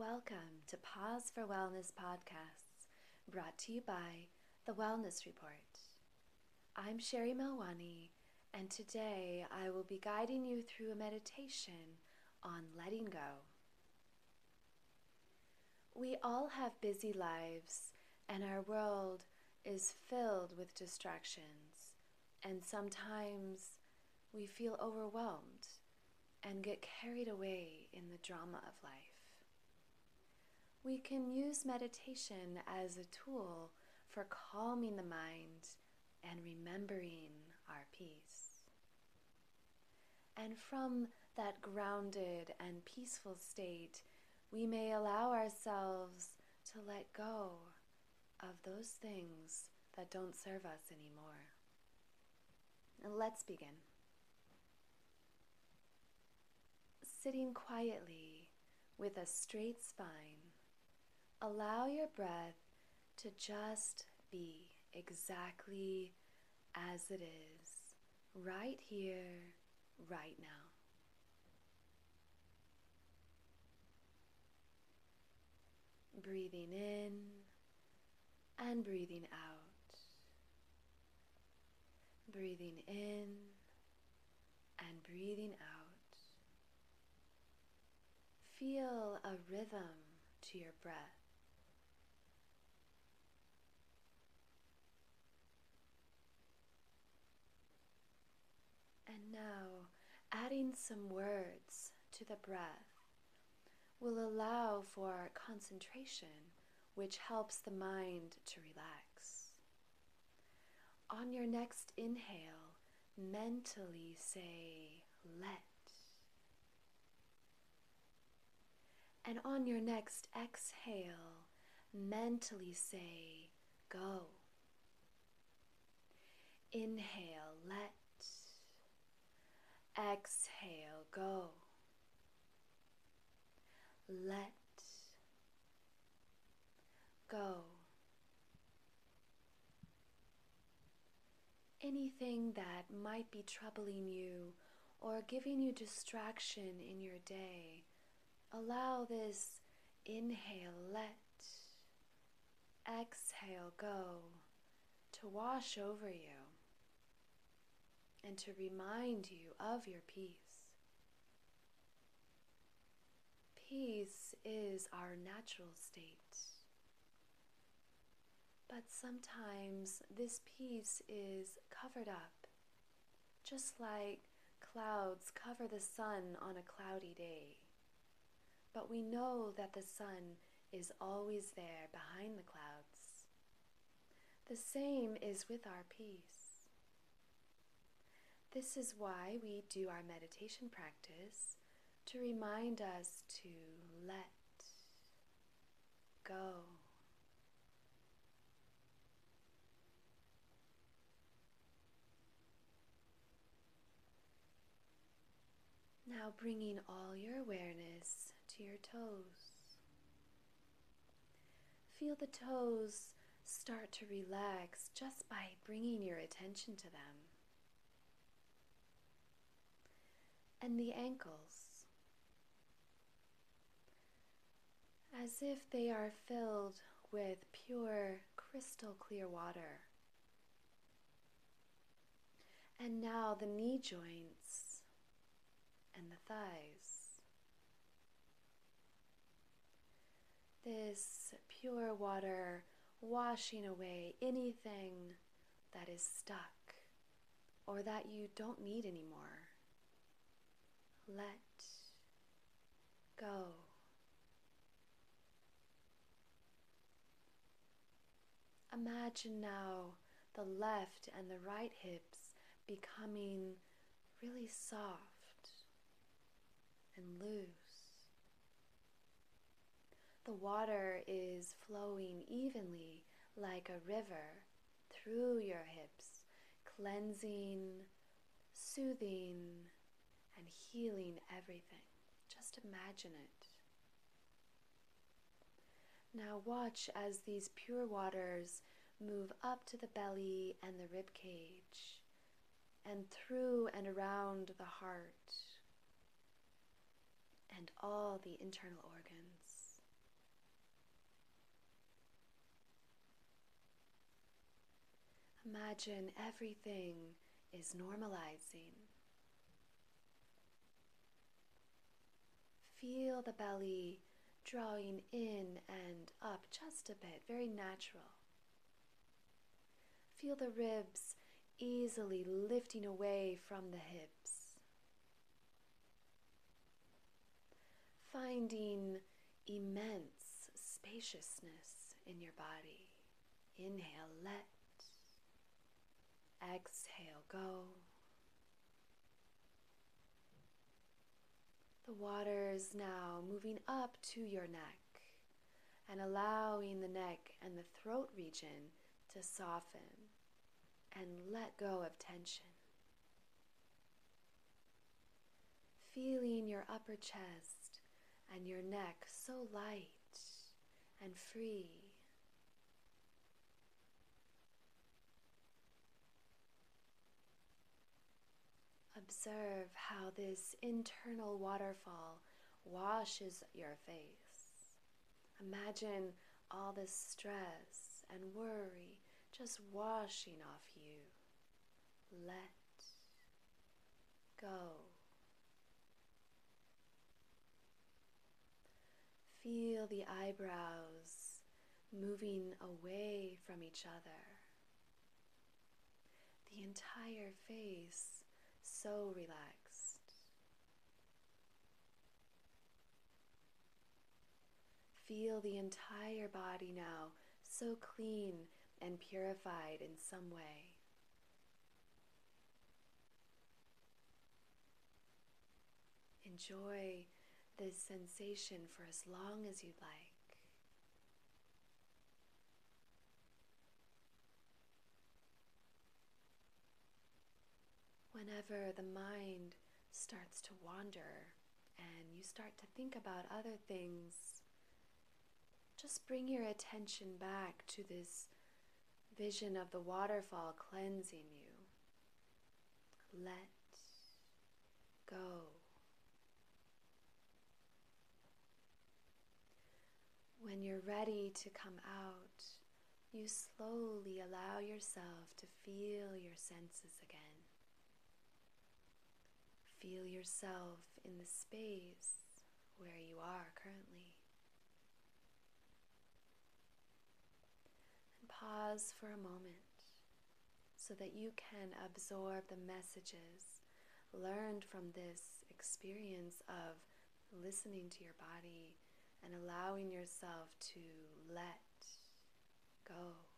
Welcome to Pause for Wellness podcasts, brought to you by The Wellness Report. I'm Sherry Melwani, and today I will be guiding you through a meditation on letting go. We all have busy lives, and our world is filled with distractions, and sometimes we feel overwhelmed and get carried away in the drama of life. We can use meditation as a tool for calming the mind and remembering our peace. And from that grounded and peaceful state, we may allow ourselves to let go of those things that don't serve us anymore. And let's begin. Sitting quietly with a straight spine Allow your breath to just be exactly as it is, right here, right now. Breathing in and breathing out. Breathing in and breathing out. Feel a rhythm to your breath. And now, adding some words to the breath will allow for concentration, which helps the mind to relax. On your next inhale, mentally say, let. And on your next exhale, mentally say, go. Inhale. Exhale, go. Let go. Anything that might be troubling you or giving you distraction in your day, allow this inhale, let, exhale, go to wash over you and to remind you of your peace. Peace is our natural state. But sometimes this peace is covered up, just like clouds cover the sun on a cloudy day. But we know that the sun is always there behind the clouds. The same is with our peace. This is why we do our meditation practice to remind us to let go. Now bringing all your awareness to your toes. Feel the toes start to relax just by bringing your attention to them. And the ankles, as if they are filled with pure crystal clear water. And now the knee joints and the thighs. This pure water washing away anything that is stuck or that you don't need anymore let go. Imagine now the left and the right hips becoming really soft and loose. The water is flowing evenly like a river through your hips, cleansing, soothing, and healing everything. Just imagine it. Now watch as these pure waters move up to the belly and the rib cage and through and around the heart and all the internal organs. Imagine everything is normalizing. Feel the belly drawing in and up just a bit, very natural. Feel the ribs easily lifting away from the hips. Finding immense spaciousness in your body. Inhale, let. Exhale, go. The water is now moving up to your neck and allowing the neck and the throat region to soften and let go of tension. Feeling your upper chest and your neck so light and free. Observe how this internal waterfall washes your face. Imagine all the stress and worry just washing off you. Let go. Feel the eyebrows moving away from each other. The entire face so relaxed. Feel the entire body now so clean and purified in some way. Enjoy this sensation for as long as you'd like. Whenever the mind starts to wander and you start to think about other things, just bring your attention back to this vision of the waterfall cleansing you. Let go. When you're ready to come out, you slowly allow yourself to feel your senses again. Feel yourself in the space where you are currently. And pause for a moment so that you can absorb the messages learned from this experience of listening to your body and allowing yourself to let go.